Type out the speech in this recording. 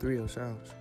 Three Three O Sounds.